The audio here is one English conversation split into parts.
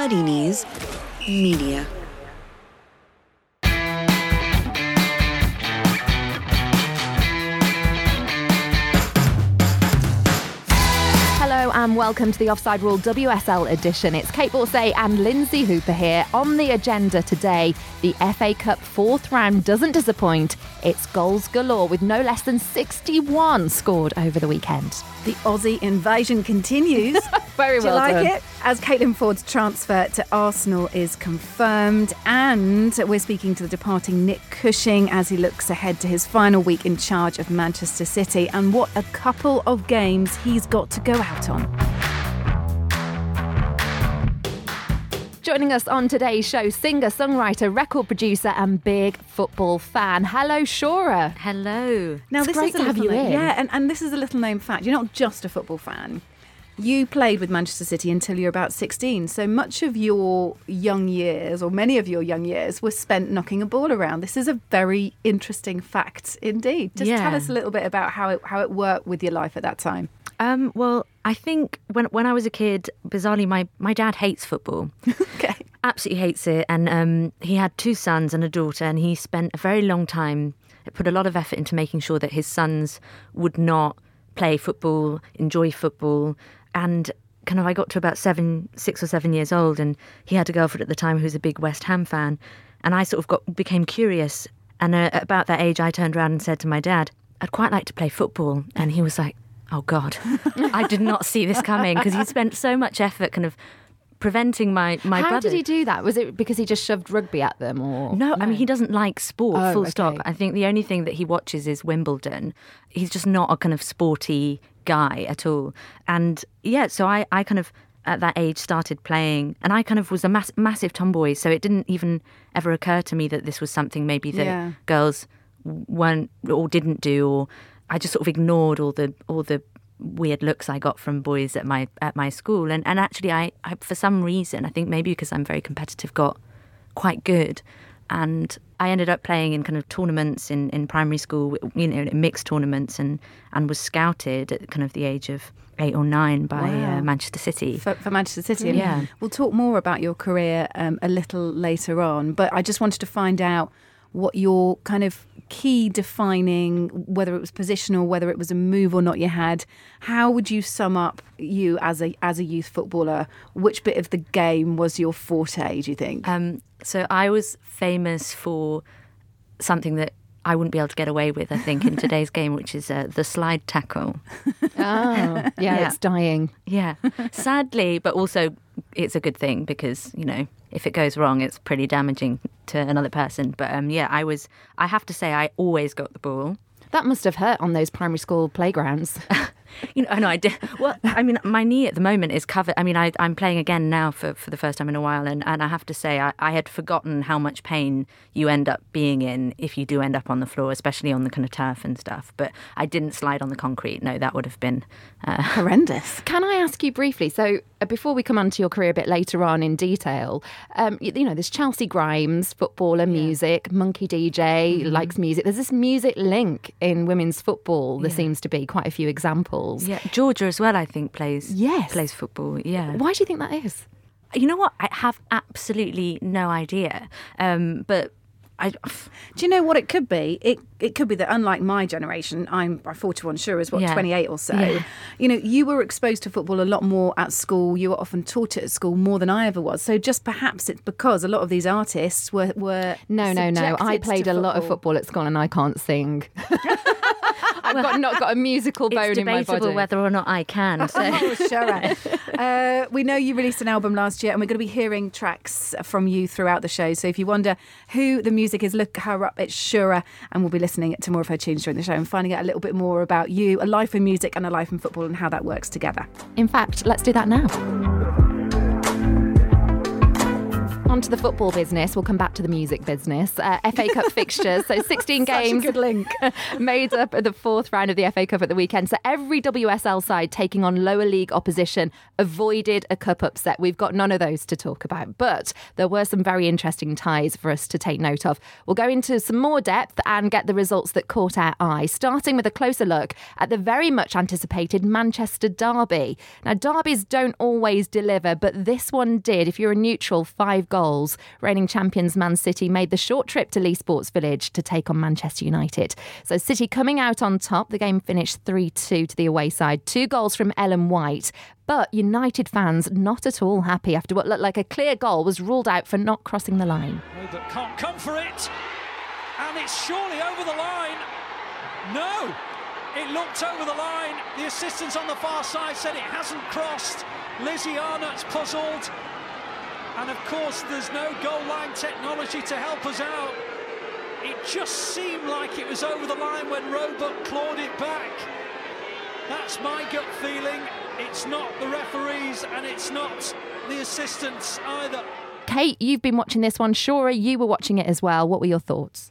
Muddy Knees Media. Hello and welcome to the Offside Rule WSL edition. It's Kait Borsay and Lynsey Hooper here. On the agenda today, the FA Cup fourth round doesn't disappoint. It's goals galore with no less than 61 scored over the weekend. The Aussie invasion continues. Very Do you like done. it? As Caitlin Foord's transfer to Arsenal is confirmed, and we're speaking to the departing Nick Cushing as he looks ahead to his final week in charge of Manchester City, and what a couple of games he's got to go out on. Joining us on today's show, singer, songwriter, record producer, and big football fan. Hello, Shura. Hello. Now, It's this great is a to have you known- in. Yeah, and, and this is a little known fact. You're not just a football fan. You played with Manchester City until you're about 16. So much of your young years, or many of your young years, were spent knocking a ball around. This is a very interesting fact indeed. Just tell us a little bit about how it, how it worked with your life at that time. Um, well, I think when when I was a kid, bizarrely, my, my dad hates football. Okay. Absolutely hates it. And um, he had two sons and a daughter, and he spent a very long time, put a lot of effort into making sure that his sons would not play football, enjoy football. And kind of, I got to about seven, six or seven years old, and he had a girlfriend at the time who was a big West Ham fan. And I sort of got became curious. And uh, at about that age, I turned around and said to my dad, I'd quite like to play football. And he was like, Oh God, I did not see this coming because he spent so much effort kind of preventing my my brother. How brother. did he do that? Was it because he just shoved rugby at them, or No, I mean he doesn't like sport. Oh, full stop. I think the only thing that he watches is Wimbledon. He's just not a kind of sporty guy at all. And yeah, so I I kind of at that age started playing, and I kind of was a mass, massive tomboy. So it didn't even ever occur to me that this was something maybe that Yeah. girls weren't or didn't do, or I just sort of ignored all the all the weird looks I got from boys at my at my school. And and actually, I, I for some reason, I think maybe because I'm very competitive, got quite good. And I ended up playing in kind of tournaments in, in primary school, you know, in mixed tournaments, and, and was scouted at kind of the age of eight or nine by Wow. uh, Manchester City. For, for Manchester City. And Yeah. We'll talk more about your career um, a little later on, but I just wanted to find out what your kind of key defining, whether it was positional, whether it was a move or not you had. How would you sum up you as a as a youth footballer? Which bit of the game was your forte? Do you think? Um, so I was famous for something that I wouldn't be able to get away with, I think, in today's game, which is uh, the slide tackle. oh, yeah, Yeah. it's dying. Yeah. Sadly, but also it's a good thing because, you know, if it goes wrong, it's pretty damaging to another person. But um, yeah, I was, I have to say, I always got the ball. That must have hurt on those primary school playgrounds. You know, I know I did. Well, I mean, my knee at the moment is covered. I mean, I, I'm playing again now for, for the first time in a while, and, and I have to say, I, I had forgotten how much pain you end up being in if you do end up on the floor, especially on the kind of turf and stuff. But I didn't slide on the concrete. No, that would have been. Uh, Horrendous. Can I ask you briefly? So, uh, before we come on to your career a bit later on in detail, um, you, you know, there's Chelsea Grimes, footballer, music, Monkey DJ, likes music. There's this music link in women's football. There seems to be quite a few examples. Yeah, Georgia as well. I think plays. Yes. plays football. Yeah. Why do you think that is? You know what? I have absolutely no idea. Um, but I. Do you know what it could be? It it could be that unlike my generation, I'm I'm 41 sure is what Yeah. 28 or so. Yeah. You know, you were exposed to football a lot more at school. You were often taught it at school more than I ever was. So just perhaps it's because a lot of these artists were were No, no, no. I played a lot of football at school and I can't sing. I've got, not got a musical bone in my body. It's debatable whether or not I can. So. Oh, sure. uh, we know you released an album last year, and we're going to be hearing tracks from you throughout the show. So if you wonder who the music is, look her up. It's Shura, and we'll be listening to more of her tunes during the show and finding out a little bit more about you, a life in music, and a life in football, and how that works together. In fact, let's do that now. On on to the football business. We'll come back to the music business. Uh, FA Cup fixtures. So 16 games. good link. made up the fourth round of the FA Cup at the weekend. So every WSL side taking on lower league opposition avoided a cup upset. We've got none of those to talk about, but there were some very interesting ties for us to take note of. We'll go into some more depth and get the results that caught our eye, starting with a closer look at the very much anticipated Manchester Derby. Now, derbies don't always deliver, but this one did. If you're a neutral, five goals. Reigning champions Man City made the short trip to Leigh Sports Village to take on Manchester United. So City coming out on top. The game finished 3 2 to the away side. Two goals from Ellen White. But United fans not at all happy after what looked like a clear goal was ruled out for not crossing the line. Can't come for it. And it's surely over the line. No, it looked over the line. The assistants on the far side said it hasn't crossed. Lizzie Arnot's puzzled. And of course, there's no goal line technology to help us out. It just seemed like it was over the line when Roebuck clawed it back. That's my gut feeling. It's not the referees and it's not the assistants either. Kait, you've been watching this one. Shura, you were watching it as well. What were your thoughts?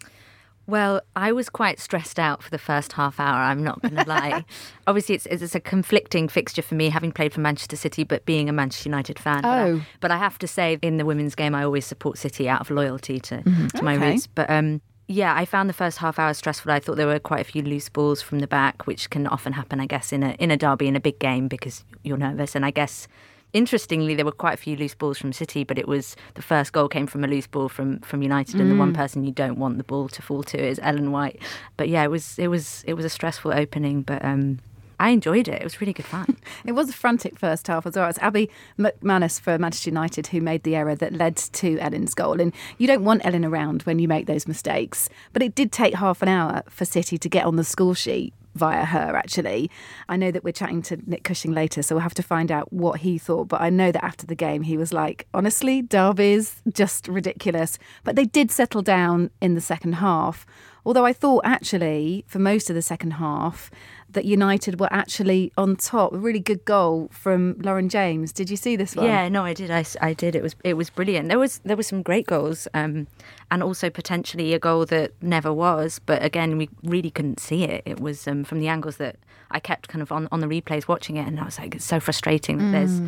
Well, I was quite stressed out for the first half hour, I'm not going to lie. Obviously, it's, it's a conflicting fixture for me, having played for Manchester City, but being a Manchester United fan. But I, Oh. but I have to say, in the women's game, I always support City out of loyalty to, to my Okay. roots. But um, yeah, I found the first half hour stressful. I thought there were quite a few loose balls from the back, which can often happen, I guess, in a in a derby in a big game because you're nervous. And I guess interestingly, there were quite a few loose balls from City, but it was the first goal came from a loose ball from from United, and the one person you don't want the ball to fall to is Ellen White. But yeah, it was it was it was a stressful opening, but um, I enjoyed it. It was really good fun. It was a frantic first half as well. It's Abbie McManus for Manchester United who made the error that led to Ellen's goal. And you don't want Ellen around when you make those mistakes. But it did take half an hour for City to get on the score sheet via her, actually. I know that we're chatting to Nick Cushing later, so we'll have to find out what he thought. But I know that after the game, he was like, honestly, Derby's just ridiculous. But they did settle down in the second half. Although I thought, actually, for most of the second half, that United were actually on top. A really good goal from Lauren James. Did you see this one? Yeah, no, I did. I did. It was it was brilliant. There was there were some great goals, um, and also potentially a goal that never was. But again, we really couldn't see it. It was um, from the angles that I kept kind of on, on the replays watching it, and I was like, it's so frustrating that there's.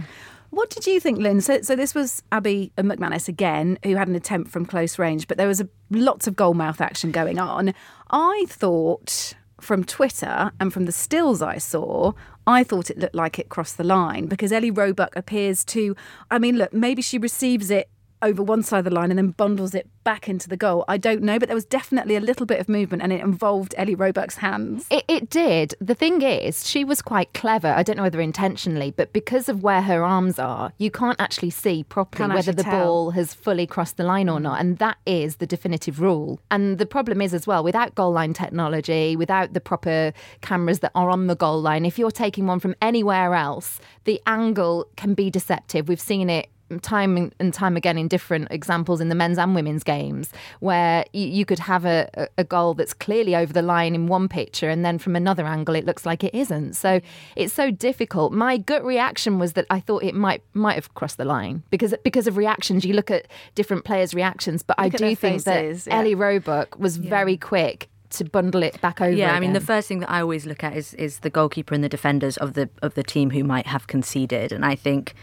What did you think, Lynn? So, so this was Abbie McManus again, who had an attempt from close range, but there was a, lots of goal mouth action going on. I thought from Twitter and from the stills I saw, I thought it looked like it crossed the line because Ellie Roebuck appears to. I mean, look, maybe she receives it over one side of the line and then bundles it back into the goal. I don't know, but there was definitely a little bit of movement and it involved Ellie Roebuck's hands. It, it did. The thing is, she was quite clever. I don't know whether intentionally, but because of where her arms are, you can't actually see properly Can't whether the tell. ball has fully crossed the line or not. And that is the definitive rule. And the problem is, as well, without goal line technology, without the proper cameras that are on the goal line, if you're taking one from anywhere else, the angle can be deceptive. We've seen it time and time again in different examples in the men's and women's games where you, you could have a, a- goal that's clearly over the line in one picture and then from another angle it looks like it isn't. So it's so difficult. My gut reaction was that i thought it might might have crossed the line because because of reactions. You look at different players reactions but i Look at do think faces, that yeah. ellie roebuck was very quick to bundle it back over Yeah, I mean, the first thing that I always look at is is the goalkeeper and the defenders of the of the team who might have conceded, and I think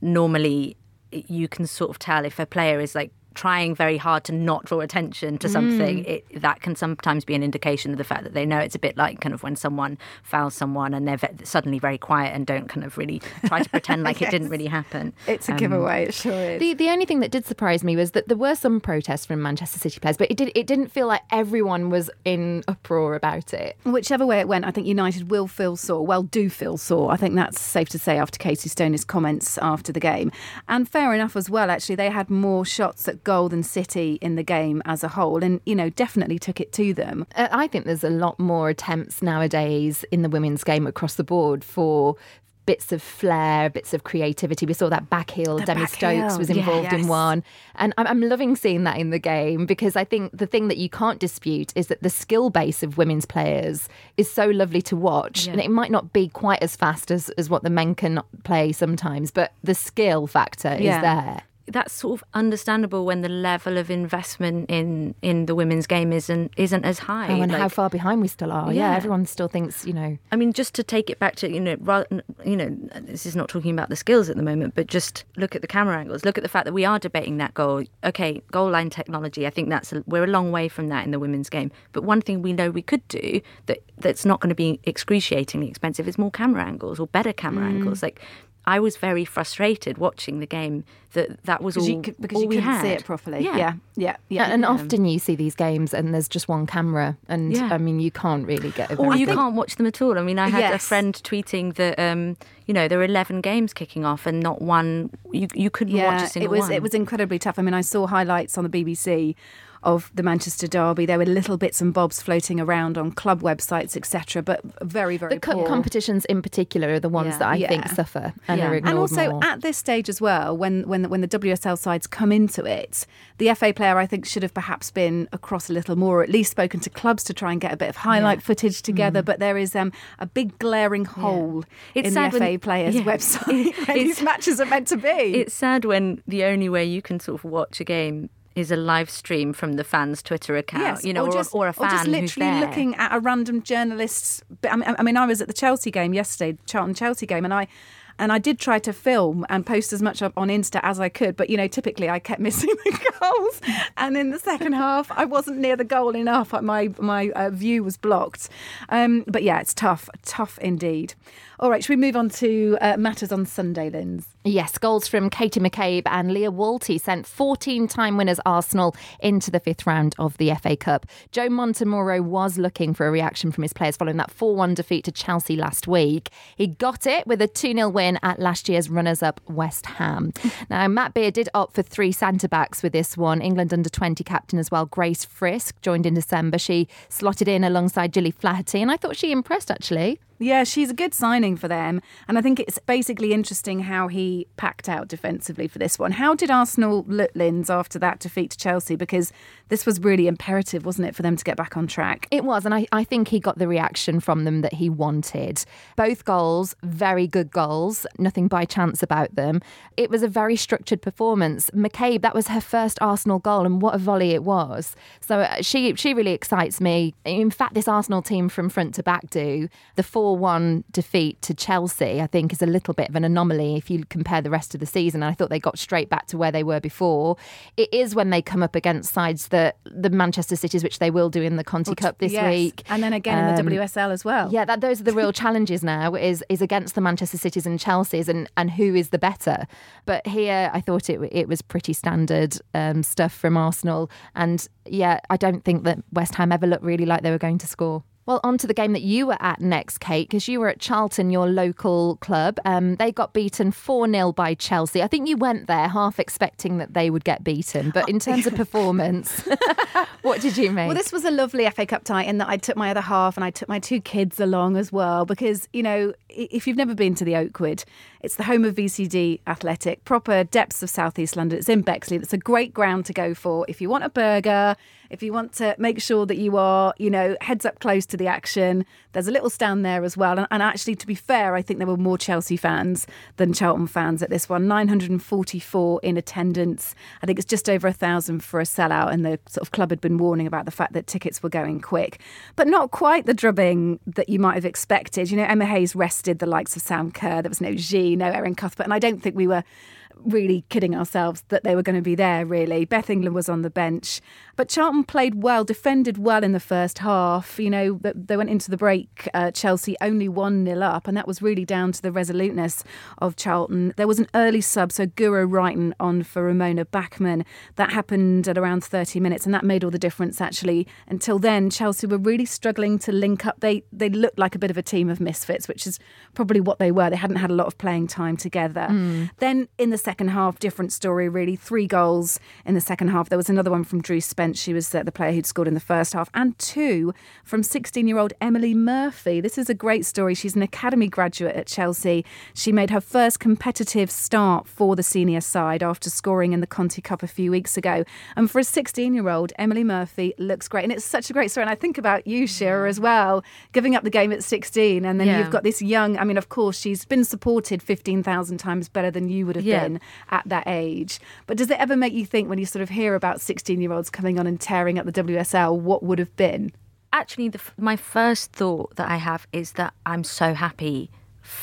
normally you can sort of tell if a player is like trying very hard to not draw attention to something it, that can sometimes be an indication of the fact that they know it's a bit like kind of when someone fouls someone and they're ve- suddenly very quiet and don't kind of really try to pretend like it didn't really happen It's a Um, giveaway, it sure is. The the only thing that did surprise me was that there were some protests from Manchester City players, but it did it didn't feel like everyone was in uproar about it. Whichever way it went, I think United will feel sore. Well, do feel sore. I think that's safe to say after Casey Stoney's comments after the game. And fair enough as well, actually. They had more shots at goal than City in the game as a whole and, you know, definitely took it to them. Uh, I think there's a lot more attempts nowadays in the women's game across the board for bits of flair, bits of creativity. We saw that back heel, The Demi back Stokes heel, was yeah. involved Yes. in one. And I'm, I'm loving seeing that in the game because I think the thing that you can't dispute is that the skill base of women's players is so lovely to watch. And it might not be quite as fast as, as what the men can play sometimes, but the skill factor Yeah. is there. That's sort of understandable when the level of investment in in the women's game isn't isn't as high. Oh, and Like, how far behind we still are. Yeah. Yeah. everyone still thinks, you know. I mean, just to take it back to you know, rather, you know, this is not talking about the skills at the moment, but just look at the camera angles. Look at the fact that we are debating that goal. Okay, goal line technology. I think that's a, we're a long way from that in the women's game. But one thing we know we could do that that's not going to be excruciatingly expensive is more camera angles or better camera Mm. angles. Like. I was very frustrated watching the game that that was all, Because you, could- because all you we couldn't had. see it properly. Yeah. yeah, yeah. yeah. and often you see these games and there's just one camera. And Yeah. I mean, you can't really get over Or it. you can't watch them at all. I mean, I had a friend tweeting that um, you know there were eleven games kicking off and not one you you couldn't watch a single it was one. it was incredibly tough. I mean, I saw highlights on the BBC of the Manchester derby. There were little bits and bobs floating around on club websites, etc. But very, very the cup poor. competitions in particular are the ones Yeah. that I think suffer and Yeah. are ignored and also more. at this stage as well, when when when the WSL sides come into it, the FA player I think should have perhaps been across a little more, or at least spoken to clubs to try and get a bit of highlight footage together. But there is um, a big glaring hole It's in sad the FA when- players' yeah. website these matches are meant to be. It's sad when the only way you can sort of watch a game is a live stream from the fans' Twitter account, Yes, you know, or, just, or a fan just who's literally looking at a random journalist's. I mean, I mean, I was at the Chelsea game yesterday, Charlton Chelsea game, and I. And I did try to film and post as much up on Insta as I could, but you know, typically I kept missing the goals. And in the second half, I wasn't near the goal enough. My my uh, view was blocked. Um, but yeah, it's tough, tough indeed. All right, should we move on to uh, matters on Sunday, Linz? Yes, goals from Katie McCabe and Lia Wälti sent 14 time winners Arsenal into the fifth round of the FA Cup. Joe Montemuro was looking for a reaction from his players following that 4 1 defeat to Chelsea last week. He got it with a 2 0 win at last year's runners up West Ham. Now, Matt Beard did opt for three centre backs with this one. England under 20 captain as well, Grace Fisk, joined in December. She slotted in alongside Gilly Flaherty, and I thought she impressed actually. Yeah, she's a good signing for them. And I think it's basically interesting how he packed out defensively for this one. How did Arsenal look, Linz, after that defeat to Chelsea? Because this was really imperative, wasn't it, for them to get back on track? It was, and I, I think he got the reaction from them that he wanted. Both goals, very good goals, nothing by chance about them. It was a very structured performance. McCabe, that was her first Arsenal goal, and what a volley it was. So uh, she she really excites me. In fact, this Arsenal team from front to back do. The 4 1 defeat to Chelsea, I think, is a little bit of an anomaly if you compare the rest of the season. I thought they got straight back to where they were before. It is when they come up against sides that the Manchester Cities, which they will do in the Conti Cup this Yes. week. And then again in Um, the WSL as well. Yeah, that those are the real challenges now. Is is against the Manchester Cities and Chelseas, and and who is the better? But here, I thought it it was pretty standard um, stuff from Arsenal, and yeah, I don't think that West Ham ever looked really like they were going to score. Well, on to the game that you were at next, Kait, because you were at Charlton, your local club. Um, they got beaten 4 0 by Chelsea. I think you went there half expecting that they would get beaten. But in terms of performance, what did you make? Well, this was a lovely FA Cup tie in that I took my other half and I took my two kids along as well because, you know, if you've never been to the Oakwood, it's the home of VCD Athletic, proper depths of Southeast London. It's in Bexley. It's a great ground to go for if you want a burger, if you want to make sure that you are, you know, heads up close to the action. There's a little stand there as well. And, and actually, to be fair, I think there were more Chelsea fans than Charlton fans at this one. 944 in attendance. I think it's just over a thousand for a sellout. And the sort of club had been warning about the fact that tickets were going quick, but not quite the drubbing that you might have expected. You know, Emma Hayes rested the likes of Sam Kerr. There was no G, no Erin Cuthbert. And I don't think we were really kidding ourselves that they were going to be there, really. Beth England was on the bench. But Charlton played well, defended well in the first half. You know, they went into the break, uh, Chelsea only 1 0 up, and that was really down to the resoluteness of Charlton. There was an early sub, so Guro Reiten on for Ramona Bachmann. That happened at around 30 minutes, and that made all the difference, actually. Until then, Chelsea were really struggling to link up. They, they looked like a bit of a team of misfits, which is probably what they were. They hadn't had a lot of playing time together. Then in the second half, different story, really. Three goals in the second half. There was another one from Drew Spence. She was uh, the player who'd scored in the first half, and two from 16 year old Emily Murphy. This is a great story. She's an academy graduate at Chelsea. She made her first competitive start for the senior side after scoring in the Conti Cup a few weeks ago. And for a 16 year old, Emily Murphy looks great. And it's such a great story. And I think about you, Shura, as well, giving up the game at 16. And then Yeah. you've got this young, I mean, of course, she's been supported 15,000 times better than you would have Yeah, been. 10 at that age. But does it ever make you think when you sort of hear about 16 year olds coming on and tearing up the WSL, what would have been? Actually, the, my first thought that I have is that I'm so happy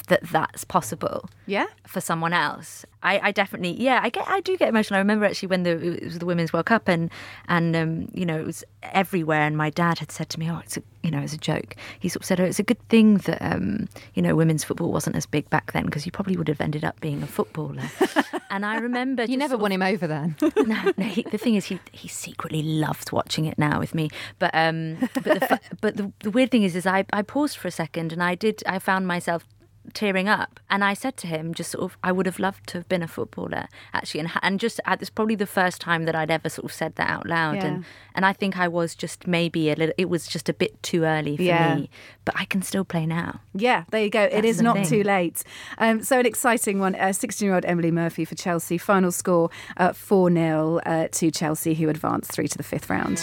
that that's possible. Yeah. For someone else, I, I, definitely, yeah, I get, I do get emotional. I remember actually when the it was the Women's World Cup and and um, you know it was everywhere, and my dad had said to me, "Oh, it's a, you know, it's a joke." He sort of said, "Oh, it's a good thing that um, you know women's football wasn't as big back then because you probably would have ended up being a footballer." and I remember you never won of, him over then. no, no. He, the thing is, he he secretly loved watching it now with me, but um, but the, but the, the weird thing is, is I I paused for a second and I did I found myself tearing up. And I said to him, just sort of, I would have loved to have been a footballer, actually. And, and just, it's probably the first time that I'd ever sort of said that out loud. Yeah. And, and I think I was just maybe a little, it was just a bit too early for yeah. me. But I can still play now. Yeah, there you go. That's it is not thing. too late. Um, so an exciting one 16 uh, year old Emily Murphy for Chelsea. Final score uh, 4 uh, 0 uh, to Chelsea, who advanced through to the fifth round.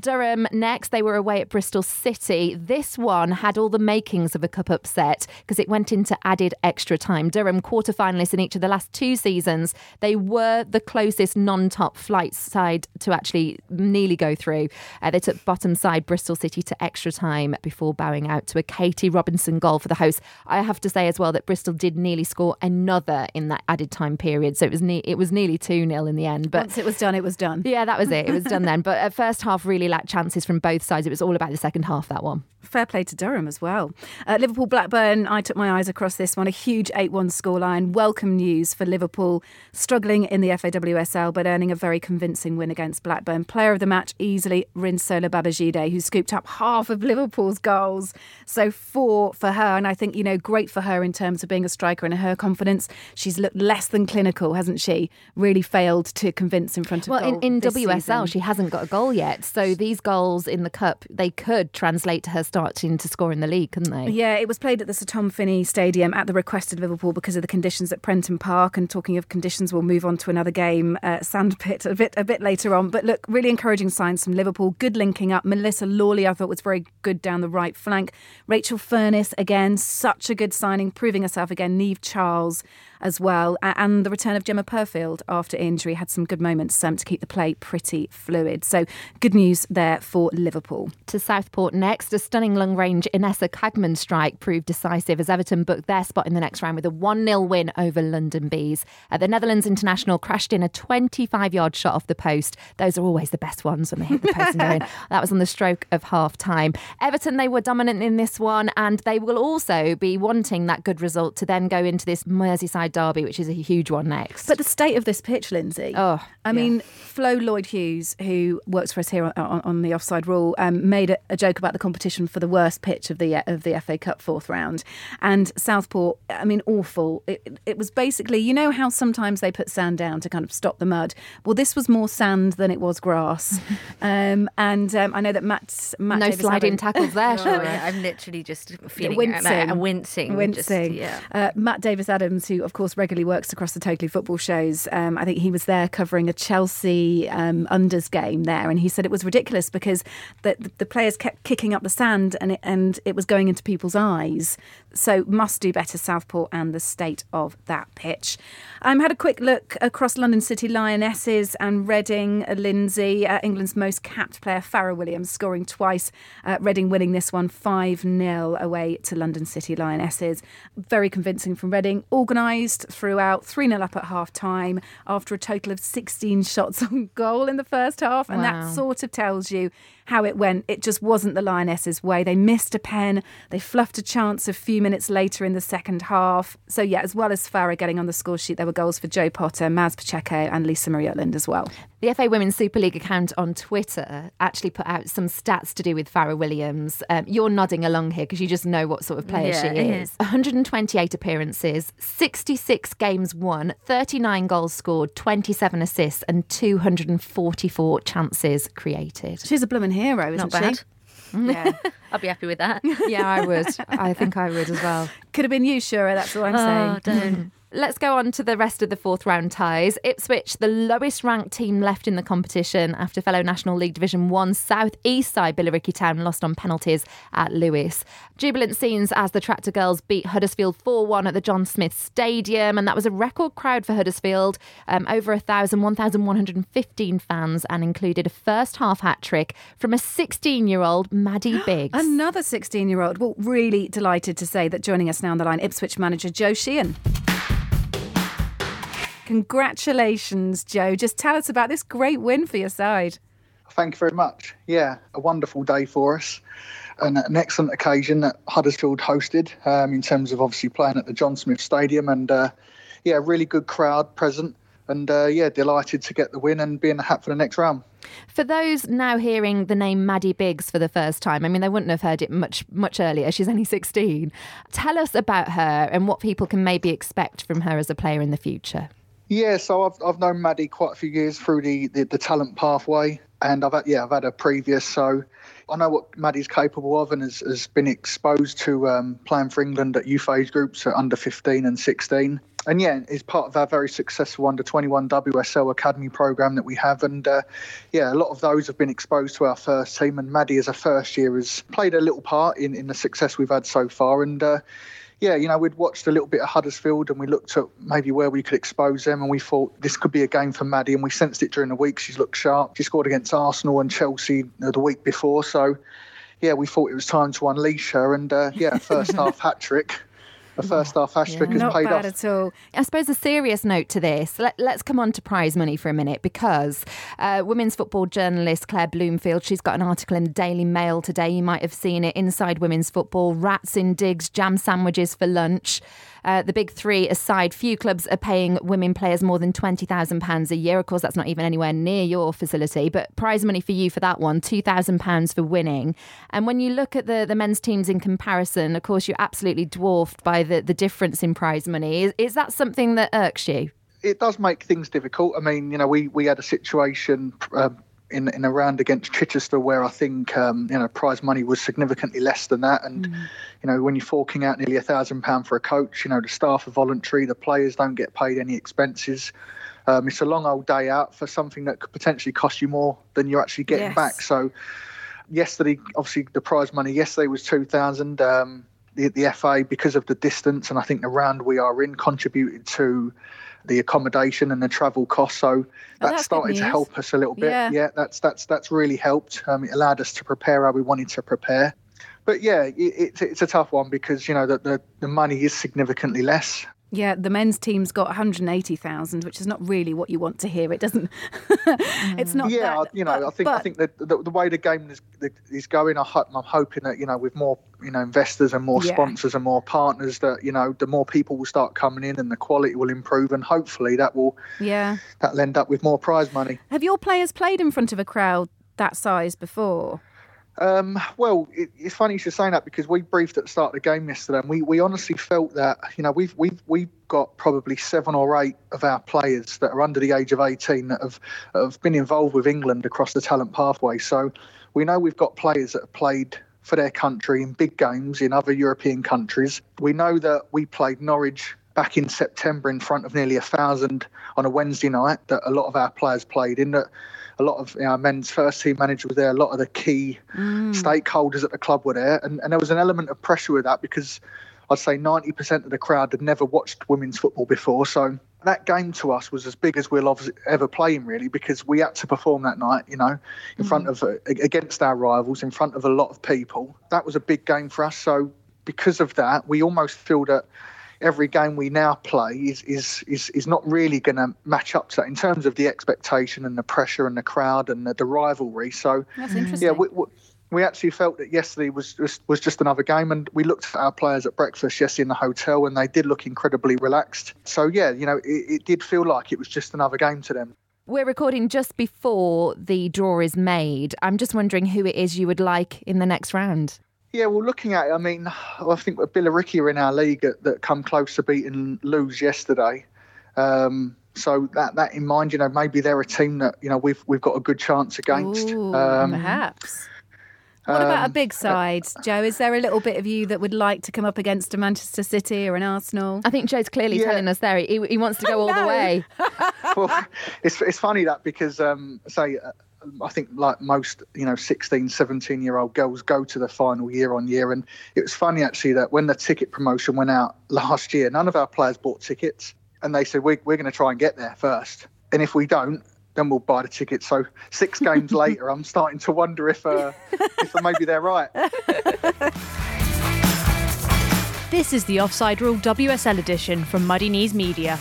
Durham next. They were away at Bristol City. This one had all the makings of a cup upset because it went into added extra time. Durham quarter finalists in each of the last two seasons. They were the closest non-top flight side to actually nearly go through. Uh, they took bottom side Bristol City to extra time before bowing out to a Katie Robinson goal for the hosts. I have to say as well that Bristol did nearly score another in that added time period, so it was ne- it was nearly two 0 in the end. But once it was done, it was done. Yeah, that was it. It was done then. But at first half, really lacked chances from both sides. It was all about the second half, that one. Fair play to Durham as well. Uh, Liverpool Blackburn, I took my eyes across this one. A huge 8 1 scoreline. Welcome news for Liverpool, struggling in the FAWSL, but earning a very convincing win against Blackburn. Player of the match, easily Rinsola Babajide, who scooped up half of Liverpool's goals. So four for her. And I think, you know, great for her in terms of being a striker and her confidence. She's looked less than clinical, hasn't she? Really failed to convince in front of well, in, in WSL, season. she hasn't got a goal yet. So these goals in the Cup, they could translate to her starting to score in the league, couldn't they? Yeah, it was played at the Sir Tom Finney Stadium at the request of Liverpool because of the conditions at Prenton Park. And talking of conditions, we'll move on to another game, uh, Sandpit, a bit a bit later on. But look, really encouraging signs from Liverpool. Good linking up. Melissa Lawley, I thought was very good down the right flank. Rachel Furness again, such a good signing, proving herself again. Niamh Charles as well. And the return of Gemma Purfield after injury had some good moments um, to keep the play pretty fluid. So good news there for Liverpool. To Southport next, a stunning long range Inessa Kaagman strike proved decisive as Everton booked their spot in the next round with a 1 0 win over London Bees. Uh, the Netherlands international crashed in a 25 yard shot off the post. Those are always the best ones when they hit the post and go in. That was on the stroke of half time. Everton, they were dominant in this one and they will also be wanting that good result to then go into this Merseyside Derby, which is a huge one next. But the state of this pitch, Lynsey. Oh, I yeah. mean, Flo Lloyd Hughes, who works for us here on, on, on the Offside Rule, um, made a, a, joke about the competition for the worst pitch of the of the FA Cup fourth round, and Southport. I mean, awful. It, it was basically, you know, how sometimes they put sand down to kind of stop the mud. Well, this was more sand than it was grass, um, and um, I know that Matt's Matt no Davis sliding tackles there. oh, I'm literally just feeling wincing, wincing, wincing. Just, yeah. uh, Matt Davis Adams, who of course regularly works across the Totally Football shows. Um, I think he was there covering a Chelsea um, unders game there, and he said it was ridiculous because the, the players kept kicking up the sand and it, and it was going into people's eyes. So must do better, Southport, and the state of that pitch. I um, had a quick look across London City Lionesses and Reading, uh, Lynsey, uh, England's most capped player, Fara Williams, scoring twice. Uh, Reading winning this one 5 0 away to London City Lionesses. Very convincing from Reading. Organised throughout, 3 0 up at half time after a total of 16 shots on goal in the first half. And wow. that sort of tells you how it went. It just wasn't the Lionesses' way. They missed a pen, they fluffed a chance a few minutes later in the second half. So, yeah, as well as Fara getting on the score sheet, there were goals for Jo Potter, Maz Pacheco, and Lisa Marie Utland as well. The FA Women's Super League account on Twitter actually put out some stats to do with Fara Williams. Um, you're nodding along here because you just know what sort of player yeah, she is. 128 appearances, 66 games won, 39 goals scored, 27 assists, and 244 chances created. She's a blooming hero, isn't Not bad. Yeah. I'd be happy with that. yeah, I would. I think I would as well. Could have been you, Shura, that's all I'm oh, saying. Don't. Let's go on to the rest of the fourth round ties. Ipswich, the lowest ranked team left in the competition after fellow National League Division 1 South East side Billericay Town lost on penalties at Lewes. Jubilant scenes as the Tractor Girls beat Huddersfield 4 1 at the John Smith Stadium, and that was a record crowd for Huddersfield um, over 1,000, 1,115 fans, and included a first half hat trick from a 16 year old Maddie Biggs. Another 16 year old. Well, really delighted to say that joining us now on the line, Ipswich manager Joe Sheehan. Congratulations, Joe. Just tell us about this great win for your side. Thank you very much. Yeah, a wonderful day for us and an excellent occasion that Huddersfield hosted um, in terms of obviously playing at the John Smith Stadium and uh, yeah, really good crowd present and uh, yeah, delighted to get the win and be in the hat for the next round. For those now hearing the name Maddie Biggs for the first time, I mean, they wouldn't have heard it much much earlier. She's only 16. Tell us about her and what people can maybe expect from her as a player in the future. Yeah, so I've, I've known Maddie quite a few years through the, the, the talent pathway, and I've had, yeah I've had a previous, so I know what Maddie's capable of, and has, has been exposed to um, playing for England at youth age groups at under 15 and 16. And yeah, is part of our very successful under 21 WSL Academy program that we have. And uh, yeah, a lot of those have been exposed to our first team. And Maddie, as a first year, has played a little part in, in the success we've had so far. And uh, yeah, you know, we'd watched a little bit of Huddersfield and we looked at maybe where we could expose them, and we thought this could be a game for Maddie, and we sensed it during the week. She's looked sharp. She scored against Arsenal and Chelsea the week before, so yeah, we thought it was time to unleash her, and uh, yeah, first half hat trick a first half hat trick has Not paid bad off. at all. I suppose a serious note to this. Let, us come on to prize money for a minute because uh, women's football journalist Claire Bloomfield, she's got an article in the Daily Mail today. You might have seen it. Inside women's football, rats in digs, jam sandwiches for lunch. Uh, the big three aside, few clubs are paying women players more than £20,000 a year. Of course, that's not even anywhere near your facility, but prize money for you for that one, £2,000 for winning. And when you look at the, the men's teams in comparison, of course, you're absolutely dwarfed by the, the difference in prize money. Is, is that something that irks you? It does make things difficult. I mean, you know, we, we had a situation um, in in a round against Chichester where I think um, you know prize money was significantly less than that, and mm. you know when you're forking out nearly a thousand pound for a coach, you know the staff are voluntary, the players don't get paid any expenses. Um, it's a long old day out for something that could potentially cost you more than you're actually getting Yes. back. So yesterday, obviously the prize money yesterday was two thousand. Um, the, the FA, because of the distance and I think the round we are in, contributed to the accommodation and the travel costs. So that that's good started to help us a little bit. Yeah. that's that's that's really helped. Um, it allowed us to prepare how we wanted to prepare. But yeah, it, it's it's a tough one because you know the, the the money is significantly less. Yeah, the men's team's got 180,000, which is not really what you want to hear. It doesn't. it's not. yeah, that, you know, but- I think I think that the, the way the game is is going, I hope, I'm hoping that you know with more you know investors and more Yeah. sponsors and more partners that you know the more people will start coming in and the quality will improve and hopefully that will Yeah. that'll end up with more prize money. Have your players played in front of a crowd that size before? Um, well, it, it's funny you should say that because we briefed at the start of the game yesterday, and we, we honestly felt that you know we've we've we've got probably seven or eight of our players that are under the age of 18 that have have been involved with England across the talent pathway. So we know we've got players that have played for their country in big games in other European countries. We know that we played Norwich back in September in front of nearly a thousand on a Wednesday night that a lot of our players played in. That a lot of our men's first team manager was there. A lot of the key stakeholders at the club were there, and, and there was an element of pressure with that because I'd say 90% of the crowd had never watched women's football before. So that game to us was as big as we'll ever play in, really, because we had to perform that night, you know, in front of uh, against our rivals, in front of a lot of people. That was a big game for us. So because of that, we almost feel that every game we now play is is is, is not really going to match up to that in terms of the expectation and the pressure and the crowd and the, the rivalry. So That's mm-hmm. interesting. yeah, we, we, we actually felt that yesterday was, was was just another game, and we looked at our players at breakfast yesterday in the hotel, and they did look incredibly relaxed. So yeah, you know, it, it did feel like it was just another game to them. We're recording just before the draw is made. I'm just wondering who it is you would like in the next round. Yeah, well, looking at it, I mean, I think Billericay are in our league that, that come close to beating Lewes yesterday. Um, so that that in mind, you know, maybe they're a team that you know we've we've got a good chance against. Ooh, um, perhaps. What about a Um, big side, Joe? Is there a little bit of you that would like to come up against a Manchester City or an Arsenal? I think Joe's clearly Yeah. telling us there he, he wants to go all the way. well, it's it's funny that because um, say uh, I think like most you know 16, 17 year old girls go to the final year on year, and it was funny actually that when the ticket promotion went out last year, none of our players bought tickets, and they said we, we're going to try and get there first, and if we don't. Then we'll buy the ticket. So six games later, I'm starting to wonder if, uh, if maybe they're right. This is the Offside Rule WSL edition from Muddy Knees Media.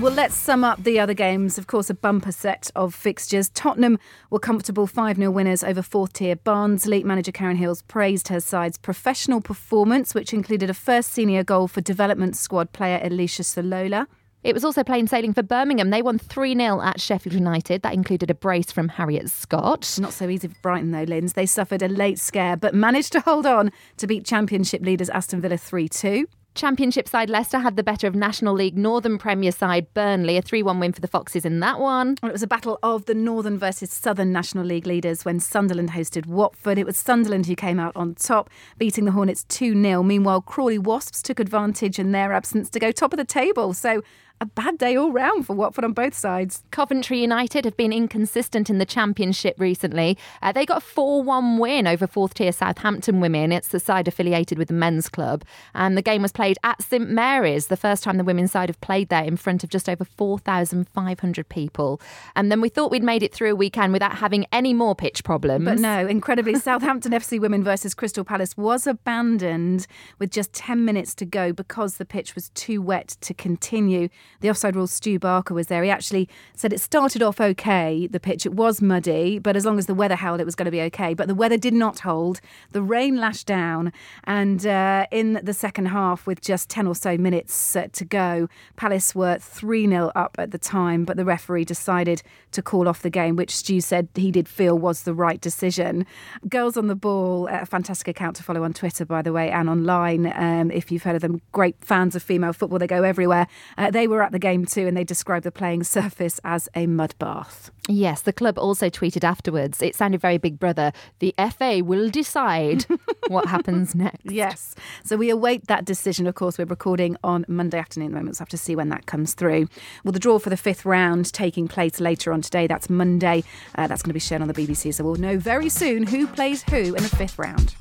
Well, let's sum up the other games. Of course, a bumper set of fixtures. Tottenham were comfortable 5 0 winners over fourth tier Barnsley. Manager Karen Hills praised her side's professional performance, which included a first senior goal for development squad player Alicia Solola. It was also plain sailing for Birmingham. They won 3 0 at Sheffield United. That included a brace from Harriet Scott. Not so easy for Brighton, though, Linz. They suffered a late scare, but managed to hold on to beat Championship leaders Aston Villa 3 2. Championship side Leicester had the better of National League Northern Premier side Burnley. A 3 1 win for the Foxes in that one. Well, it was a battle of the Northern versus Southern National League leaders when Sunderland hosted Watford. It was Sunderland who came out on top, beating the Hornets 2 0. Meanwhile, Crawley Wasps took advantage in their absence to go top of the table. So, a bad day all round for Watford on both sides. Coventry United have been inconsistent in the Championship recently. Uh, they got a 4 1 win over fourth tier Southampton women. It's the side affiliated with the men's club. And the game was played at St Mary's, the first time the women's side have played there in front of just over 4,500 people. And then we thought we'd made it through a weekend without having any more pitch problems. But no, incredibly, Southampton FC women versus Crystal Palace was abandoned with just 10 minutes to go because the pitch was too wet to continue. The offside rule, Stu Barker was there. He actually said it started off okay, the pitch. It was muddy, but as long as the weather held, it was going to be okay. But the weather did not hold. The rain lashed down. And uh, in the second half, with just 10 or so minutes uh, to go, Palace were 3 0 up at the time, but the referee decided to call off the game, which Stu said he did feel was the right decision. Girls on the Ball, a fantastic account to follow on Twitter, by the way, and online. Um, if you've heard of them, great fans of female football, they go everywhere. Uh, they were at the game too, and they described the playing surface as a mud bath. Yes, the club also tweeted afterwards. It sounded very Big Brother. The FA will decide what happens next. Yes. So we await that decision. Of course, we're recording on Monday afternoon at the moment, so I have to see when that comes through. Well, the draw for the fifth round taking place later on today. That's Monday. Uh, that's going to be shown on the BBC, so we'll know very soon who plays who in the fifth round.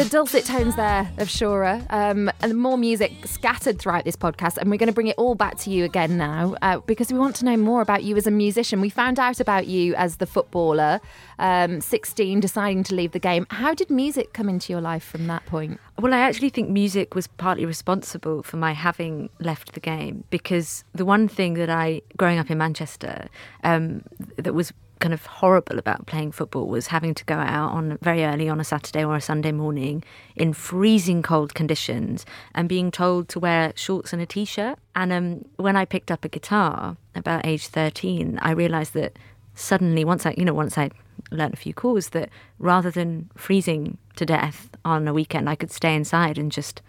The dulcet tones there of Shura, um, and more music scattered throughout this podcast, and we're going to bring it all back to you again now uh, because we want to know more about you as a musician. We found out about you as the footballer, um, 16, deciding to leave the game. How did music come into your life from that point? Well, I actually think music was partly responsible for my having left the game because the one thing that I, growing up in Manchester, um, that was kind of horrible about playing football was having to go out on very early on a Saturday or a Sunday morning in freezing cold conditions and being told to wear shorts and a t-shirt. And um, when I picked up a guitar about age 13, I realised that suddenly once I, you know, once I learned a few chords, that rather than freezing to death on a weekend, I could stay inside and just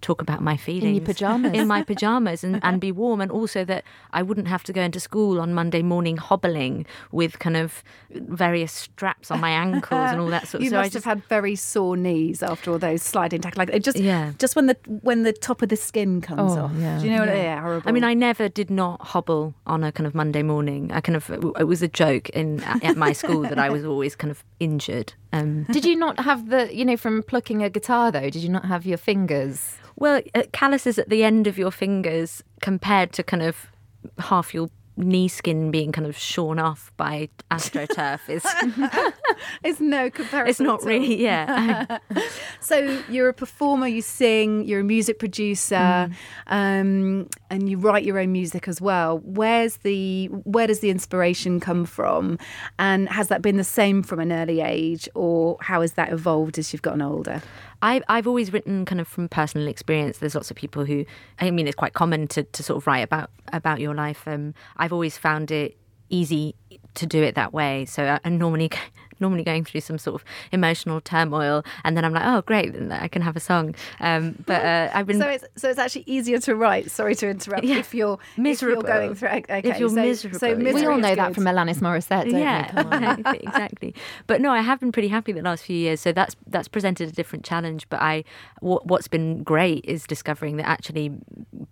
talk about my feelings in pyjamas. in my pajamas and, and be warm and also that I wouldn't have to go into school on Monday morning hobbling with kind of various straps on my ankles and all that sort of You so I must just have had very sore knees after all those sliding tackles. Like it just, Yeah. just when the when the top of the skin comes Oh, off. yeah. Do you know what? Yeah, horrible. I mean, I never did not hobble on a kind of Monday morning. I kind of it was a joke in at my school that I was always kind of injured. Um, Did you not have the, you know, from plucking a guitar though, did you not have your fingers? well, uh, calluses at the end of your fingers compared to kind of half your knee skin being kind of shorn off by astroturf is it's no comparison. it's not really yeah. So you're a performer, you sing, you're a music producer, Mm. um, and you write your own music as well. Where's the where does the inspiration come from, and has that been the same from an early age, or how has that evolved as you've gotten older? I, I've always written kind of from personal experience. There's lots of people who, I mean, it's quite common to, to sort of write about about your life. Um, I've always found it easy to do it that way. So I, I normally normally going through some sort of emotional turmoil, and then I'm like, oh great, then I can have a song. Um, but uh, I've been So it's so it's actually easier to write. Sorry to interrupt. Yeah. If you're Miserable. if you're going through. Okay, If you're so, miserable, so yeah. We all is know that from Alanis Morissette, don't yeah, we? Come on. exactly. But no, I have been pretty happy the last few years. So that's that's presented a different challenge. But I, what, what's been great is discovering that actually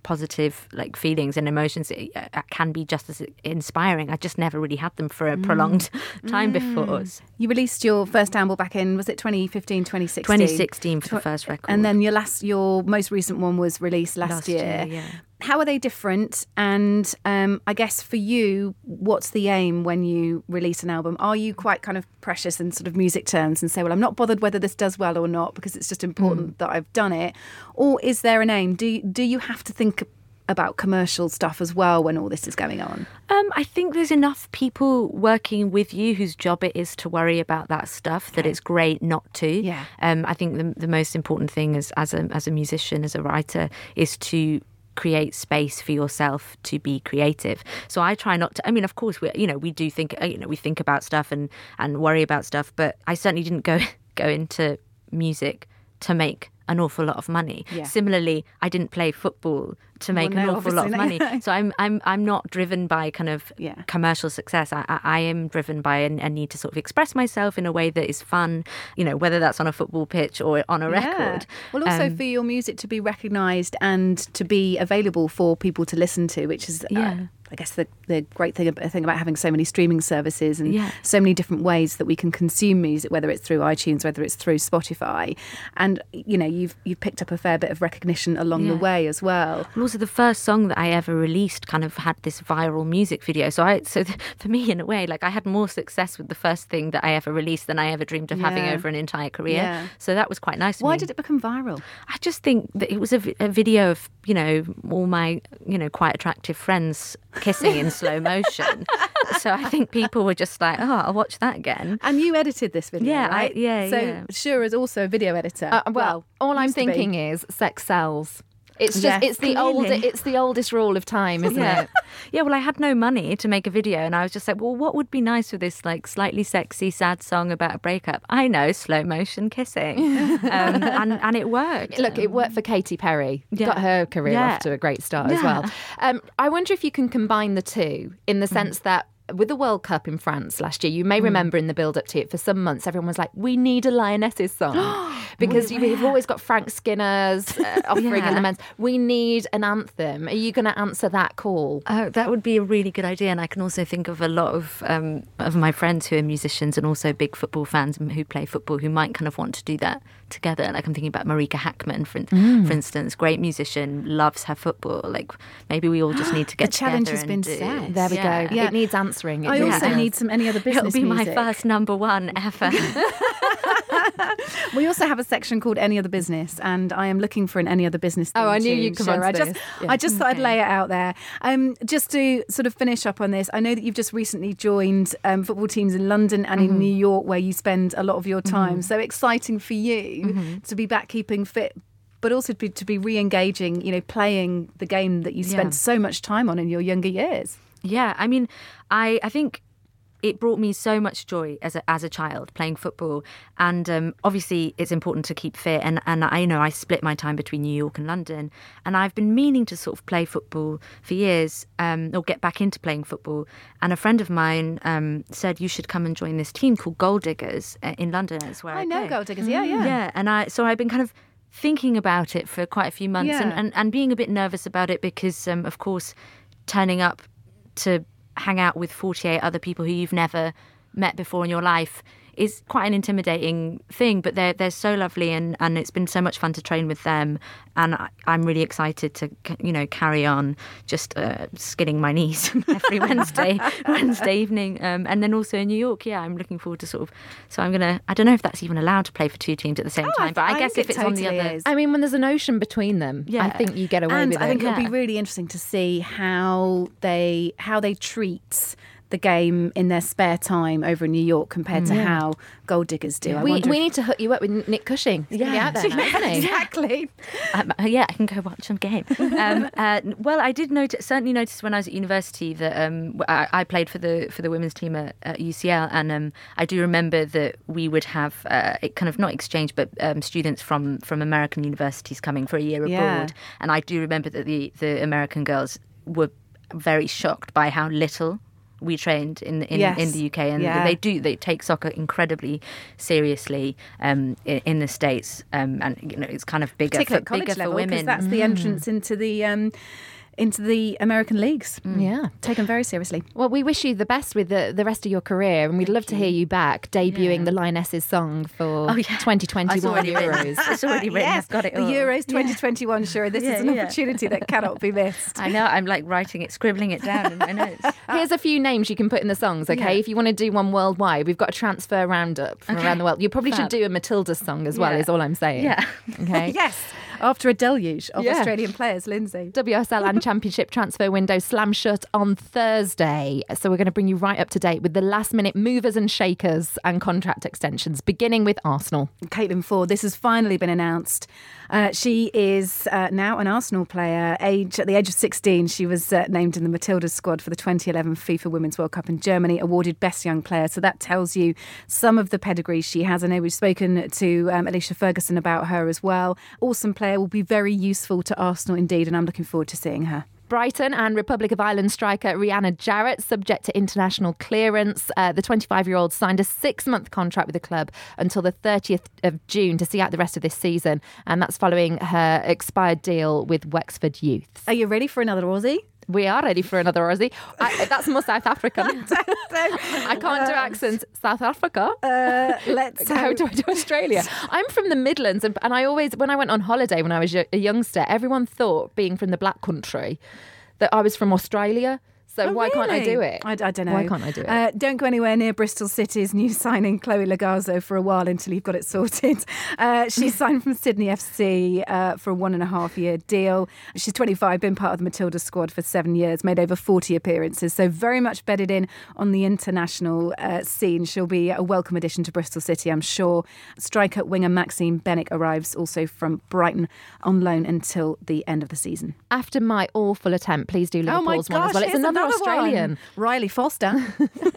positive like feelings and emotions uh, can be just as inspiring. I just never really had them for a prolonged time before. You released your first album back in was it 2015, 2016? 2016 for the first record. And then your last, your most recent one was released last, Last year. year, yeah. How are they different? And um, I guess for you, what's the aim when you release an album? Are you quite kind of precious in sort of music terms and say, well, I'm not bothered whether this does well or not because it's just important Hmm. that I've done it? Or is there an aim? Do do you have to think about commercial stuff as well when all this is going on? Um, I think there's enough people working with you whose job it is to worry about that stuff that it's great not to. Yeah. Um, I think the, the most important thing as as a as a musician, as a writer, is to create space for yourself to be creative. So I try not to. I mean, of course, we you know we do think uh, you know we think about stuff and and worry about stuff, but I certainly didn't go go into music to make an awful lot of money. Yeah. Similarly, I didn't play football to make no, an awful lot of money. So I'm I'm I'm not driven by kind of Yeah. commercial success. I, I, I am driven by a, a need to sort of express myself in a way that is fun. You know, whether that's on a football pitch or on a record. Well, also Um, for your music to be recognised and to be available for people to listen to, which is, uh, Yeah. I guess, the, the great thing, thing about having so many streaming services and Yeah. so many different ways that we can consume music, whether it's through iTunes, whether it's through Spotify, and you know, you've you've picked up a fair bit of recognition along the way as well. And also, the first song that I ever released kind of had this viral music video. So, I so th- for me, in a way, like I had more success with the first thing that I ever released than I ever dreamed of having over an entire career. Yeah. So that was quite nice. Why me. did it become viral? I just think that it was a, video of you know all my you know quite attractive friends kissing in slow motion. so I think people were just like, oh, I'll watch that again. And you edited this video, Yeah, I- yeah, So yeah. Shura is also a video editor. Uh, well, all I'm used to be. thinking is sex sells. It's just Yeah, it's the old it's the oldest rule of time, isn't Yeah. it? yeah, well, I had no money to make a video, and I was just like, well, what would be nice for this like slightly sexy, sad song about a breakup? I know, slow motion kissing, um, and and it worked. Look, it worked for Katy Perry. Yeah. Got her career off to a great start as well. Um, I wonder if you can combine the two in the sense that with the World Cup in France last year, you may remember in the build up to it, for some months, everyone was like, we need a Lionesses song. because you, you've always got Frank Skinner's uh, offering in the men's. We need an anthem. Are you going to answer that call? Oh, that would be a really good idea, and I can also think of a lot of um, of my friends who are musicians and also big football fans who play football who might kind of want to do that together. Like I'm thinking about Marika Hackman, for, in- mm. for instance, great musician, loves her football. Like maybe we all just need to get the challenge together has and been do- set. There we Yeah. go. Yeah. It needs answering. It I really also does. need some any other business It'll be music. my first number one ever. We also have a section called Any Other Business, and I am looking for an Any Other Business. Oh, I knew you'd come Shura. I just. Yeah. I just thought I'd lay it out there. Um, just to sort of finish up on this, I know that you've just recently joined um, football teams in London and Mm-hmm. in New York, where you spend a lot of your time. So exciting for you Mm-hmm. to be back keeping fit. But also to be, to be re-engaging, you know, playing the game that you spent Yeah. so much time on in your younger years. Yeah, I mean, I I think it brought me so much joy as a as a child playing football, and um, obviously it's important to keep fit. And and I know I split my time between New York and London, and I've been meaning to sort of play football for years, um, or get back into playing football. And a friend of mine um, said you should come and join this team called Gold Diggers uh, in London. That's where I, I know play. Gold Diggers, yeah, yeah. Yeah, and I so I've been kind of thinking about it for quite a few months and, Yeah. and, and being a bit nervous about it because um, of course turning up to hang out with 48 other people who you've never met before in your life is quite an intimidating thing but they're they're so lovely and and it's been so much fun to train with them and I, I'm really excited to you know carry on just uh, skinning my knees every Wednesday Wednesday evening um, and then also in New York yeah I'm looking forward to sort of so I'm gonna I don't know if that's even allowed to play for two teams at the same Oh, time I- but I, I guess if it it's on the totally other is. I mean, when there's an ocean between them, yeah. I think you get away and with I it. I think it'll be really interesting to see how they how they treat the game in their spare time over in New York compared to how gold diggers do. We, we need to hook you up with Nick Cushing. He's gonna be out there now, isn't exactly. Um, uh, yeah, I can go watch some game. Um, uh, well, I did notice, certainly notice when I was at university that um, I, I played for the for the women's team at, at UCL, and um, I do remember that we would have uh, it kind of not exchange, but um, students from from American universities coming for a year Yeah. abroad, and I do remember that the the American girls were very shocked by how little. We trained in in, Yes. in the UK, and Yeah. they do they take soccer incredibly seriously um, in, in the states, um, and you know it's kind of bigger for, bigger for because women. that's the entrance into the um, into the American leagues. Mm. Yeah. taken very seriously. Well, we wish you the best with the, the rest of your career, and we'd love to hear you back debuting the Lionesses song for Oh, yeah. 2021 It's already written. Euros. It's already written. yes, I've got it the. Euros 2021. Sure, this Yeah, is an yeah. opportunity that cannot be missed. I know. I'm like writing it, scribbling it down in my notes. Here's a few names you can put in the songs, okay? Yeah. If you want to do one worldwide, we've got a transfer roundup from Okay. around the world. You probably Fab. should do a Matilda song as well, Yeah. is all I'm saying. Yeah. Okay. yes, after a deluge of Yeah. Australian players, Lynsey. WSL and Championship transfer window slam shut on Thursday. So we're going to bring you right up to date with the last minute movers and shakers and contract extensions, beginning with Arsenal. Caitlin Foord. This has finally been announced. Uh, she is uh, now an Arsenal player. Age at the age of 16, she was uh, named in the Matildas squad for the 2011 FIFA Women's World Cup in Germany, awarded Best Young Player. So that tells you some of the pedigree she has. I know we've spoken to um, Alicia Ferguson about her as well. Awesome player, will be very useful to Arsenal indeed, and I'm looking forward to seeing her. Brighton and Republic of Ireland striker Rianna Jarrett, subject to international clearance. Uh, the 25 year old signed a six month contract with the club until the 30th of June to see out the rest of this season. And that's following her expired deal with Wexford Youth. Are you ready for another Aussie? We are ready for another Aussie. I, that's more South African. I can't do accents. South Africa. Uh, let's How do I do Australia? I'm from the Midlands, and, and I always, when I went on holiday when I was a youngster, everyone thought, being from the Black Country, that I was from Australia. So Oh, why can't I do it? I, I don't know. Why can't I do it? Uh, don't go anywhere near Bristol City's new signing, Chloe Logarzo, for a while until you've got it sorted. Uh, she signed from Sydney FC uh, for a one and a half year deal. She's 25, been part of the Matilda squad for seven years, made over 40 appearances, so very much bedded in on the international uh, scene. She'll be a welcome addition to Bristol City, I'm sure. Striker winger Maxine Bennick arrives also from Brighton on loan until the end of the season. After my awful attempt, please do Liverpool's one as well. It's here's another, one. Australian. Rylee Foster.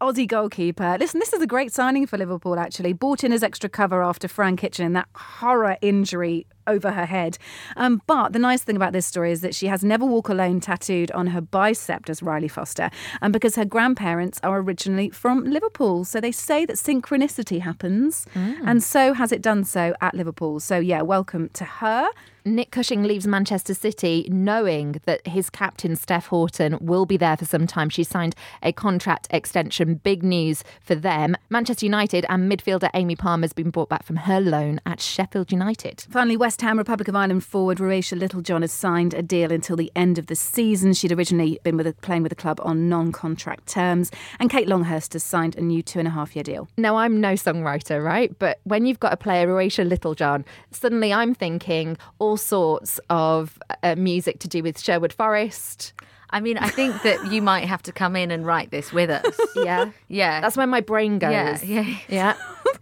Aussie goalkeeper. Listen, this is a great signing for Liverpool, actually. Bought in as extra cover after Fran Kitching and that horror injury over her head. Um, but the nice thing about this story is that she has Never Walk Alone tattooed on her bicep, does Rylee Foster, and because her grandparents are originally from Liverpool. So they say that synchronicity happens, and so has it done so at Liverpool. So, yeah, welcome to her. Nick Cushing leaves Manchester City knowing that his captain, Steph Houghton, will be there for some time. She signed a contract extension. Big news for them. Manchester United and midfielder Amy Palmer has been brought back from her loan at Sheffield United. Finally, West Ham Republic of Ireland forward Ruesha Littlejohn has signed a deal until the end of the season. She'd originally been with a, playing with the club on non-contract terms, and Kate Longhurst has signed a new two and a half year deal. Now, I'm no songwriter, right? But when you've got a player, Ruesha Littlejohn, suddenly I'm thinking all sorts of uh, music to do with Sherwood Forest. I mean, I think that you might have to come in and write this with us. Yeah. Yeah. That's where my brain goes. yeah, yeah. Yeah.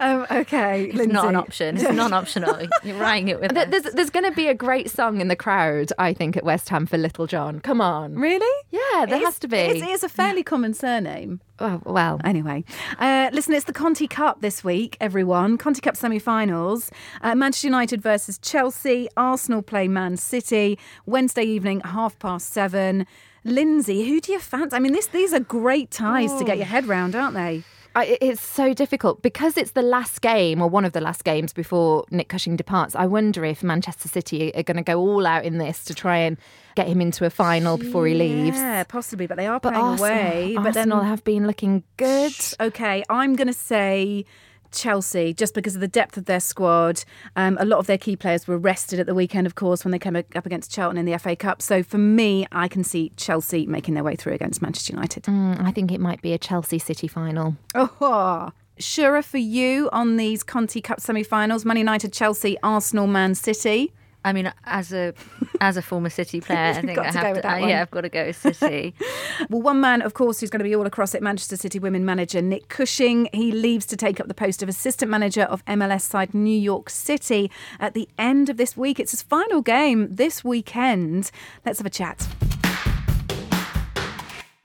Um, okay, It's not an option. It's non-optional. You're writing it with Th- us. There's, there's going to be a great song in the crowd, I think, at West Ham for Little John. Come on. Really? Yeah, there It's- has to be. It's, it's a fairly common surname. Oh, well, Anyway, uh, listen, it's the Conti Cup this week, everyone. Conti Cup semi finals. Uh, Manchester United versus Chelsea. Arsenal play Man City. Wednesday evening, half past seven. Lynsey, who do you fancy? I mean, this, these are great ties to get your head round, aren't they? I, it's so difficult because it's the last game or one of the last games before Nick Cushing departs. I wonder if Manchester City are going to go all out in this to try and get him into a final before he leaves. Yeah, possibly, but they are But playing Arsenal, away. But Arsenal then, have been looking good. okay, I'm going to say Chelsea just because of the depth of their squad. Um, a lot of their key players were rested at the weekend, of course, when they came up against Charlton in the FA Cup. So for me, I can see Chelsea making their way through against Manchester United. Mm, I think it might be a Chelsea City final. Oh, Shura for you on these Conti Cup semi-finals: Man United, Chelsea, Arsenal, Man City. I mean, as a as a former City player, I think got I to have go with that uh, one. yeah, I've got to go with City. Well, one man, of course, who's going to be all across it, Manchester City women manager Nick Cushing. He leaves to take up the post of assistant manager of MLS side New York City at the end of this week. It's his final game this weekend. Let's have a chat.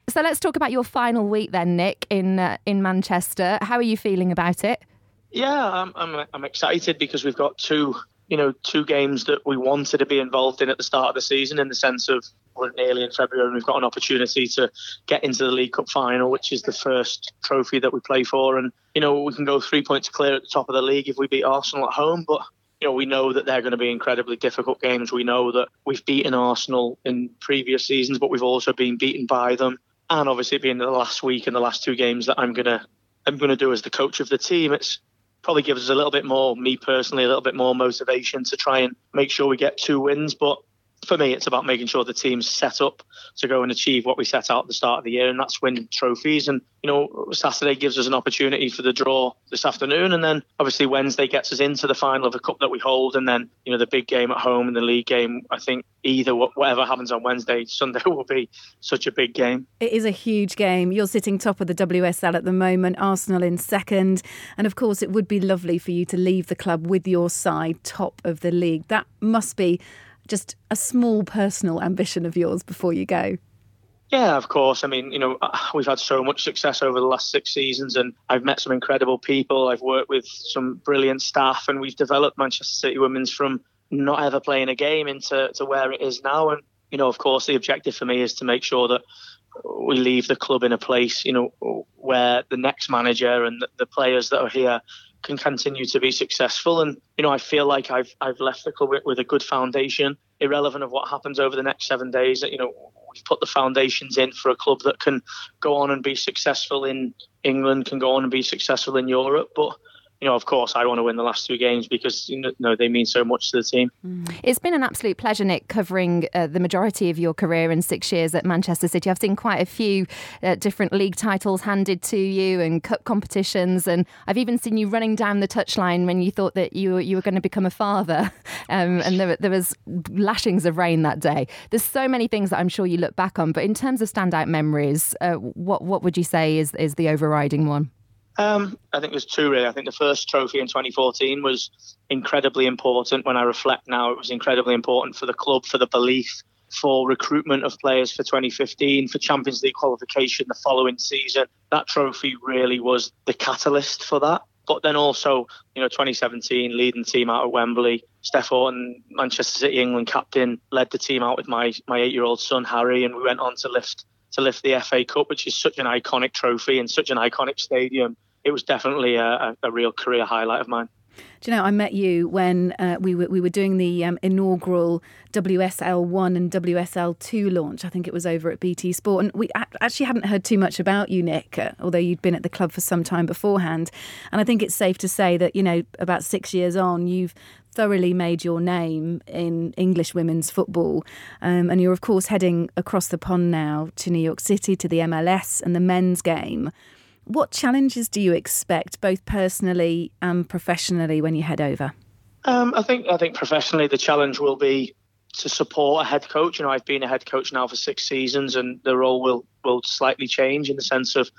So let's talk about your final week then, Nick, in uh, in Manchester. How are you feeling about it? Yeah, I'm, I'm I'm excited because we've got two you know two games that we wanted to be involved in at the start of the season in the sense of we're nearly in February and we've got an opportunity to get into the League Cup final, which is the first trophy that we play for, and you know we can go three points clear at the top of the league if we beat Arsenal at home, but. You know, we know that they're going to be incredibly difficult games. We know that we've beaten Arsenal in previous seasons, but we've also been beaten by them. And obviously, being the last week and the last two games that I'm gonna I'm gonna do as the coach of the team, it's probably gives us a little bit more, me personally, a little bit more motivation to try and make sure we get two wins. But for me, it's about making sure the team's set up to go and achieve what we set out at the start of the year, and that's win trophies. And you know, Saturday gives us an opportunity for the draw this afternoon, and then obviously Wednesday gets us into the final of a cup that we hold, and then you know the big game at home and the league game. I think either whatever happens on Wednesday, Sunday will be such a big game. It is a huge game. You're sitting top of the WSL at the moment, Arsenal in second. And of course, it would be lovely for you to leave the club with your side top of the league. That must be just a small personal ambition of yours before you go. Yeah, of course. I mean, you know, uh, we've had so much success over the last six seasons, and I've met some incredible people. I've worked with some brilliant staff, and we've developed Manchester City Women's from not ever playing a game into to where it is now. And you know, of course, the objective for me is to make sure that we leave the club in a place, you know, where the next manager and the, the players that are here can continue to be successful. And you know, I feel like I've I've left the club with, a good foundation, irrelevant of what happens over the next seven days. That you know, we've put the foundations in for a club that can go on and be successful in England, can go on and be successful in Europe, but. You know, of course, I want to win the last two games because you know they mean so much to the team. It's been an absolute pleasure, Nick, covering uh, the majority of your career in six years at Manchester City. I've seen quite a few uh, different league titles handed to you and cup competitions, and I've even seen you running down the touchline when you thought that you were, you were going to become a father. Um, and there, there was lashings of rain that day. There's so many things that I'm sure you look back on, but in terms of standout memories, uh, what what would you say is is the overriding one? Um, I think there's two really. I think the first trophy in 2014 was incredibly important. When I reflect now, it was incredibly important for the club, for the belief, for recruitment of players for 2015, for Champions League qualification the following season. That trophy really was the catalyst for that. But then also, you know, 2017, leading team out at Wembley. Steph Houghton, Manchester City England captain, led the team out with my my eight-year-old son Harry, and we went on to lift to lift the FA Cup, which is such an iconic trophy and such an iconic stadium. It was definitely a, a, real career highlight of mine. Do you know, I met you when uh, we were we were doing the um, inaugural WSL one and WSL two launch. I think it was over at BT Sport, and we actually hadn't heard too much about you, Nick, uh, although you'd been at the club for some time beforehand. And I think it's safe to say that you know, about six years on, you've thoroughly made your name in English women's football, um, and you're of course heading across the pond now to New York City to the MLS and the men's game. What challenges do you expect, both personally and professionally, when you head over? Um, I think I think professionally the challenge will be to support a head coach. You know, I've been a head coach now for six seasons, and the role will will slightly change in the sense of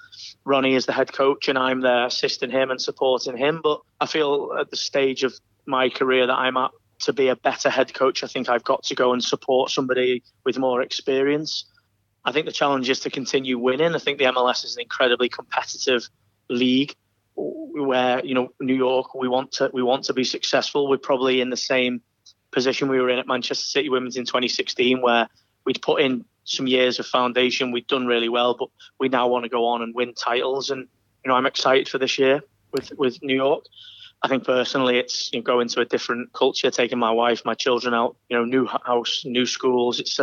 Ronny is the head coach, and I'm there assisting him and supporting him. But I feel at the stage of my career that I'm at to be a better head coach, I think I've got to go and support somebody with more experience. I think the challenge is to continue winning. I think the MLS is an incredibly competitive league where you know New York we want to we want to be successful. We're probably in the same position we were in at Manchester City Women's in 2016 where we'd put in some years of foundation, we'd done really well, but we now want to go on and win titles and you know I'm excited for this year with with New York. I think personally, it's you know, going to a different culture, taking my wife, my children out, you know, new house, new schools. It's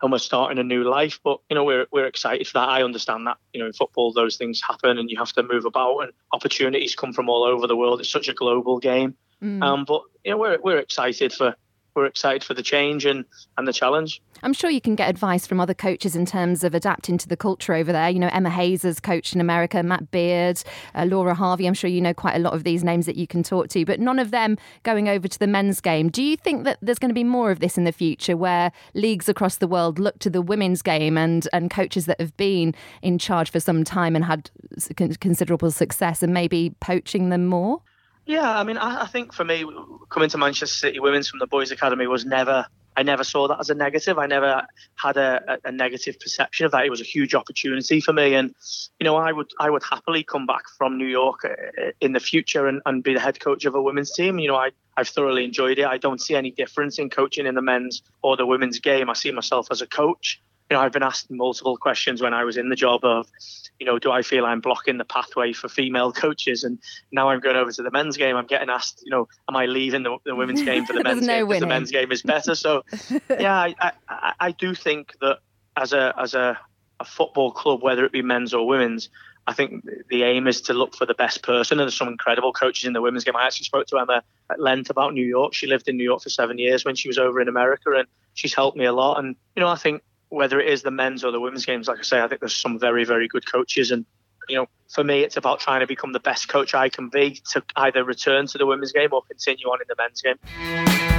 uh, almost starting a new life. But you know, we're we're excited for that. I understand that. You know, in football, those things happen, and you have to move about, and opportunities come from all over the world. It's such a global game. Um, but you know, we're we're excited for we're excited for the change and, and the challenge. I'm sure you can get advice from other coaches in terms of adapting to the culture over there. You know, Emma Hayes has coached in America, Matt Beard, uh, Laura Harvey. I'm sure you know quite a lot of these names that you can talk to, but none of them going over to the men's game. Do you think that there's going to be more of this in the future where leagues across the world look to the women's game and, and coaches that have been in charge for some time and had considerable success and maybe poaching them more? Yeah, I mean, I, I think for me, coming to Manchester City Women's from the boys' academy was never. I never saw that as a negative. I never had a, a, negative perception of that. It was a huge opportunity for me, and you know, I would I would happily come back from New York uh, in the future and, and be the head coach of a women's team. You know, I I've thoroughly enjoyed it. I don't see any difference in coaching in the men's or the women's game. I see myself as a coach. You know, I've been asked multiple questions when I was in the job of, you know, do I feel I'm blocking the pathway for female coaches? And now I'm going over to the men's game. I'm getting asked, you know, am I leaving the, the women's game for the men's no game because the men's game is better? So, yeah, I, I, I- I do think that as a as a, a football club, whether it be men's or women's, I think the aim is to look for the best person. And there's some incredible coaches in the women's game. I actually spoke to Emma at length about New York. She lived in New York for seven years when she was over in America, and she's helped me a lot. And you know, I think whether it is the men's or the women's games, like I say, I think there's some very very good coaches. And you know, for me, it's about trying to become the best coach I can be to either return to the women's game or continue on in the men's game.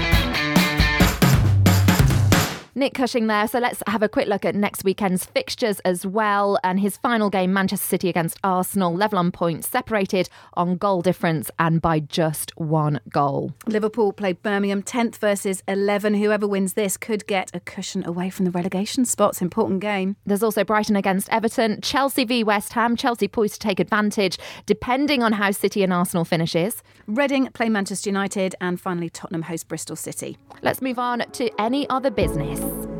Nick Cushing there. So let's have a quick look at next weekend's fixtures as well. And his final game, Manchester City against Arsenal, level on points, separated on goal difference and by just one goal. Liverpool play Birmingham 10th versus 11. Whoever wins this could get a cushion away from the relegation spots. Important game. There's also Brighton against Everton, Chelsea v West Ham, Chelsea poised to take advantage depending on how City and Arsenal finishes. Reading play Manchester United and finally Tottenham host Bristol City. Let's move on to any other business. Podcast.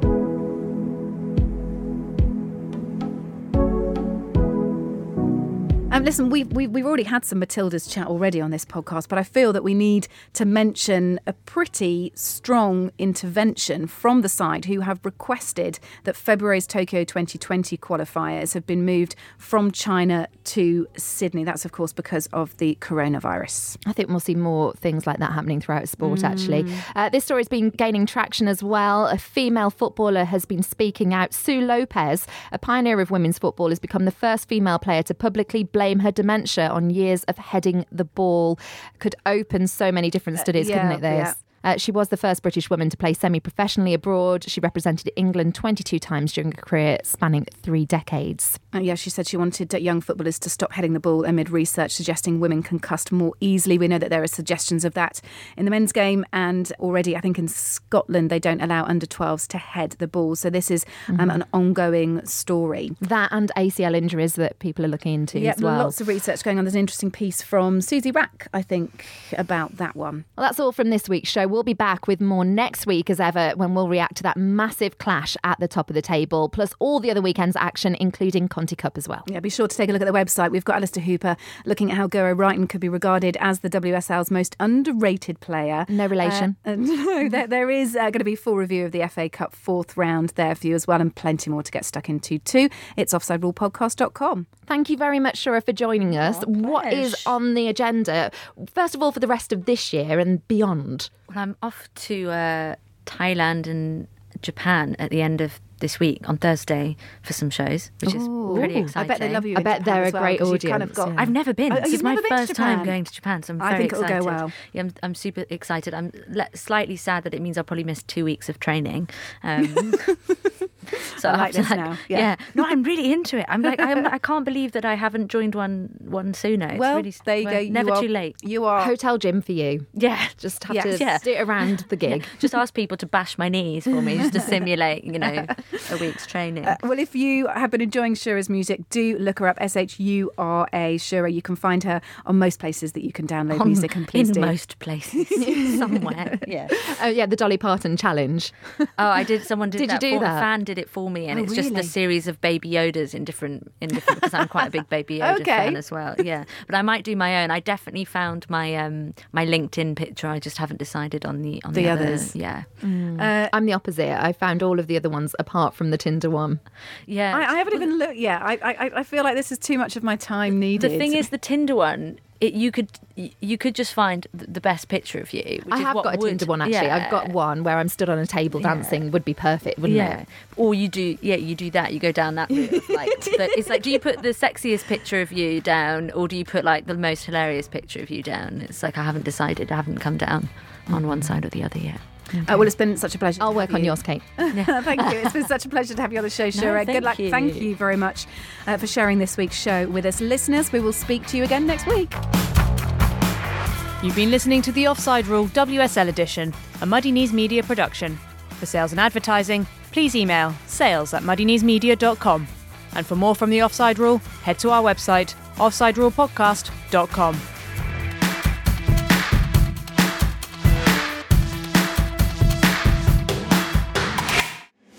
Um, listen, we've, we've, we've already had some Matilda's chat already on this podcast, but I feel that we need to mention a pretty strong intervention from the side who have requested that February's Tokyo 2020 qualifiers have been moved from China to Sydney. That's, of course, because of the coronavirus. I think we'll see more things like that happening throughout sport, actually. Uh, this story's been gaining traction as well. A female footballer has been speaking out. Sue Lopez, a pioneer of women's football, has become the first female player to publicly blame her dementia on years of heading the ball. Could open so many different uh, studies, yeah, couldn't it, this? yeah. Uh, she was the first British woman to play semi professionally abroad. She represented England 22 times during a career spanning three decades. Uh, yeah, she said she wanted young footballers to stop heading the ball amid research suggesting women concussed more easily. We know that there are suggestions of that in the men's game, and already I think in Scotland they don't allow under 12s to head the ball. So this is um, an ongoing story. That and ACL injuries that people are looking into Yeah, as well. lots of research going on. There's an interesting piece from Suzy Wrack, I think, about that one. Well, that's all from this week's show. We'll be back with more next week as ever when we'll react to that massive clash at the top of the table, plus all the other weekend's action, including Conti Cup as well. Yeah, be sure to take a look at the website. We've got Alistair Hooper looking at how Guro Reiten could be regarded as the WSL's most underrated player. No relation. Uh, and no, there, there is uh, going to be a full review of the FA Cup fourth round there for you as well, and plenty more to get stuck into too. It's offsiderulepodcast.com. Thank you very much, Shura, for joining us. what is on the agenda, first of all, for the rest of this year and beyond? Well, I'm off to uh, Thailand and Japan at the end of this week on Thursday for some shows, which is pretty exciting. I bet they love you. I in bet Japan they're as a well, great 'cause you've Kind of audience, got, yeah. I've never been. Oh, this is my to first time Japan? going to Japan, so I'm I very think it'll go well. Yeah, I'm, I'm super excited. I'm le- slightly sad that it means I'll probably miss two weeks of training. Um, so I I'll like have to, this now, yeah. Yeah. no, I'm really into it. I'm like, I'm, I can't believe that I haven't joined one one sooner. It's well, really, there you well, go. You Never are- too late. You are. Hotel gym for you. Yeah, Just have Yes. to Yeah. sit around the gig. just ask people to bash my knees for me, just to simulate, you know, a week's training. Uh, well, if you have been enjoying Shura's music, do look her up. S H U R A Shura. You can find her on most places that you can download On- music, and please in do. most places, somewhere. Yeah. Oh, yeah, the Dolly Parton challenge. Oh, I did. Someone did, Did you do for, that? A fan did it for me, and Oh, it's just a series of baby Yodas in different, in different. Because I'm quite a big baby Yoda Okay. fan as well. Yeah, but I might do my own. I definitely found my um my LinkedIn picture. I just haven't decided on the on the, The other- others. Yeah, Uh, I'm the opposite. I found all of the other ones apart from the Tinder one. yeah. I, I haven't even looked Yeah, I, I I feel like this is too much of my time needed. The thing is, the Tinder one, it, you could you could just find the best picture of you. Which I is have what got a would- Tinder one actually. I've got one where I'm stood on a table Yeah. dancing. Would be perfect, wouldn't yeah. it? Or you do, yeah, you do that. You go down that route. of, Like, the, it's like, do you put the sexiest picture of you down, or do you put like the most hilarious picture of you down? It's like I haven't decided. I haven't come down on one side or the other yet. Uh, well, it's been such a pleasure. I'll work have on yours, Kait. thank you. It's been such a pleasure to have you on the show, Shura. thank Good luck. you. Thank you very much uh, for sharing this week's show with us. Listeners, we will speak to you again next week. You've been listening to the Offside Rule WSL edition, a Muddy Knees Media production. For sales and advertising, please email sales at muddykneesmedia.com. And for more from the Offside Rule, head to our website, offsiderulepodcast.com.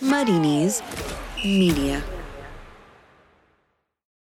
Muddy Knees Media.